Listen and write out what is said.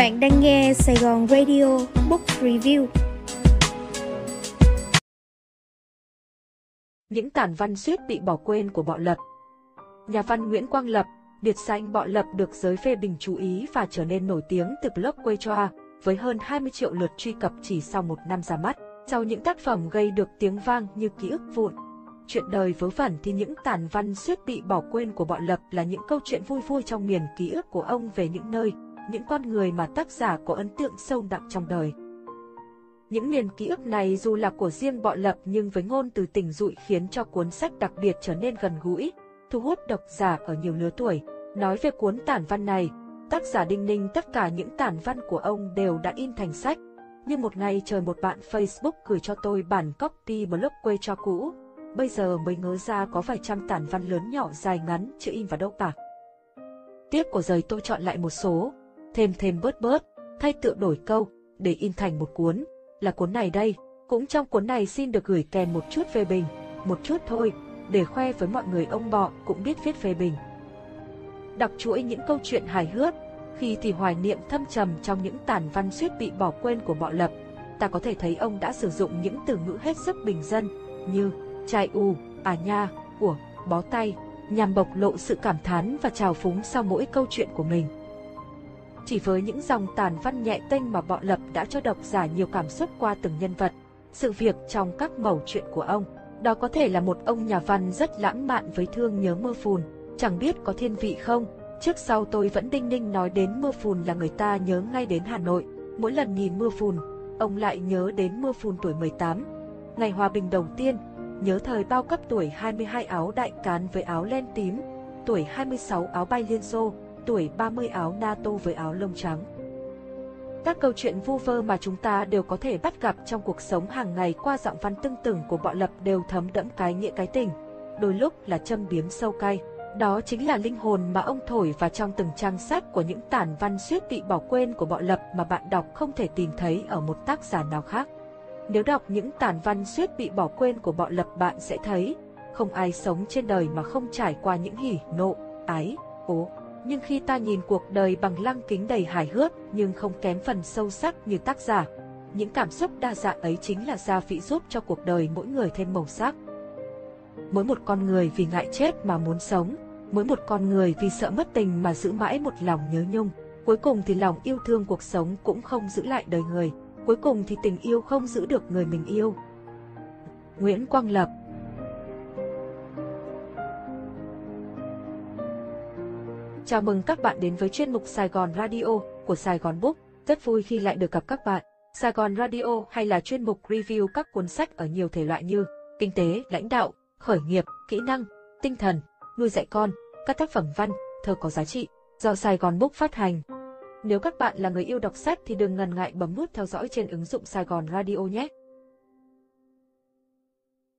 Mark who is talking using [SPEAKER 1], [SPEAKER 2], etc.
[SPEAKER 1] Bạn đang nghe Sài Gòn Radio Book Review.
[SPEAKER 2] Những tản văn suýt bị bỏ quên của Bọ Lập Nhà văn Nguyễn Quang Lập, biệt danh Bọ Lập được giới phê bình chú ý và trở nên nổi tiếng từ blog Quê Choa, với hơn 20 triệu lượt truy cập chỉ sau một năm ra mắt. Sau những tác phẩm gây được tiếng vang như Ký ức vụn, chuyện đời vớ vẩn thì những tản văn suýt bị bỏ quên của Bọ Lập là những câu chuyện vui vui trong miền ký ức của ông về những nơi, những con người mà tác giả có ấn tượng sâu đậm trong đời. Những miền ký ức này dù là của riêng bọn Lập nhưng với ngôn từ tình dụi khiến cho cuốn sách đặc biệt trở nên gần gũi, thu hút độc giả ở nhiều lứa tuổi. Nói về cuốn tản văn này, tác giả Đinh Ninh tất cả những tản văn của ông đều đã in thành sách. Nhưng một ngày trời một bạn Facebook gửi cho tôi bản copy blog quê cho cũ, bây giờ mới ngớ ra có vài trăm tản văn lớn nhỏ dài ngắn chưa in vào đâu cả. Tiếp của rời tôi chọn lại một số, thêm thêm bớt bớt, thay tựa đổi câu, để in thành một cuốn, là cuốn này đây. Cũng trong cuốn này xin được gửi kèm một chút phê bình, một chút thôi, để khoe với mọi người ông bọ cũng biết viết phê bình. Đọc chuỗi những câu chuyện hài hước, khi thì hoài niệm thâm trầm trong những tản văn suýt bị bỏ quên của bọ lập, ta có thể thấy ông đã sử dụng những từ ngữ hết sức bình dân, như chai u, à nha, của, bó tay, nhằm bộc lộ sự cảm thán và trào phúng sau mỗi câu chuyện của mình. Chỉ với những dòng tàn văn nhẹ tênh mà Bọ Lập đã cho độc giả nhiều cảm xúc qua từng nhân vật, sự việc trong các mẩu chuyện của ông. Đó có thể là một ông nhà văn rất lãng mạn với thương nhớ mưa phùn, chẳng biết có thiên vị không. Trước sau tôi vẫn đinh ninh nói đến mưa phùn là người ta nhớ ngay đến Hà Nội. Mỗi lần nhìn mưa phùn, ông lại nhớ đến mưa phùn tuổi 18. Ngày hòa bình đầu tiên, nhớ thời bao cấp tuổi 22 áo đại cán với áo len tím, tuổi 26 áo bay liên xô, tuổi 30 áo NATO với áo lông trắng. Các câu chuyện vu vơ mà chúng ta đều có thể bắt gặp trong cuộc sống hàng ngày qua giọng văn tưng tửng của bọ lập đều thấm đẫm cái nghĩa cái tình, đôi lúc là châm biếm sâu cay. Đó chính là linh hồn mà ông thổi vào trong từng trang sách của những tản văn suýt bị bỏ quên của bọ lập mà bạn đọc không thể tìm thấy ở một tác giả nào khác. Nếu đọc những tản văn suýt bị bỏ quên của bọ lập bạn sẽ thấy, không ai sống trên đời mà không trải qua những hỉ, nộ, ái, ố, nhưng khi ta nhìn cuộc đời bằng lăng kính đầy hài hước nhưng không kém phần sâu sắc như tác giả, những cảm xúc đa dạng ấy chính là gia vị giúp cho cuộc đời mỗi người thêm màu sắc. Mỗi một con người vì ngại chết mà muốn sống, mỗi một con người vì sợ mất tình mà giữ mãi một lòng nhớ nhung, cuối cùng thì lòng yêu thương cuộc sống cũng không giữ lại đời người, cuối cùng thì tình yêu không giữ được người mình yêu. Nguyễn Quang Lập Chào mừng các bạn đến với chuyên mục Sài Gòn Radio của Sài Gòn Book. Rất vui khi lại được gặp các bạn. Sài Gòn Radio hay là chuyên mục review các cuốn sách ở nhiều thể loại như kinh tế, lãnh đạo, khởi nghiệp, kỹ năng, tinh thần, nuôi dạy con, các tác phẩm văn, thơ có giá trị do Sài Gòn Book phát hành. Nếu các bạn là người yêu đọc sách thì đừng ngần ngại bấm nút theo dõi trên ứng dụng Sài Gòn Radio nhé.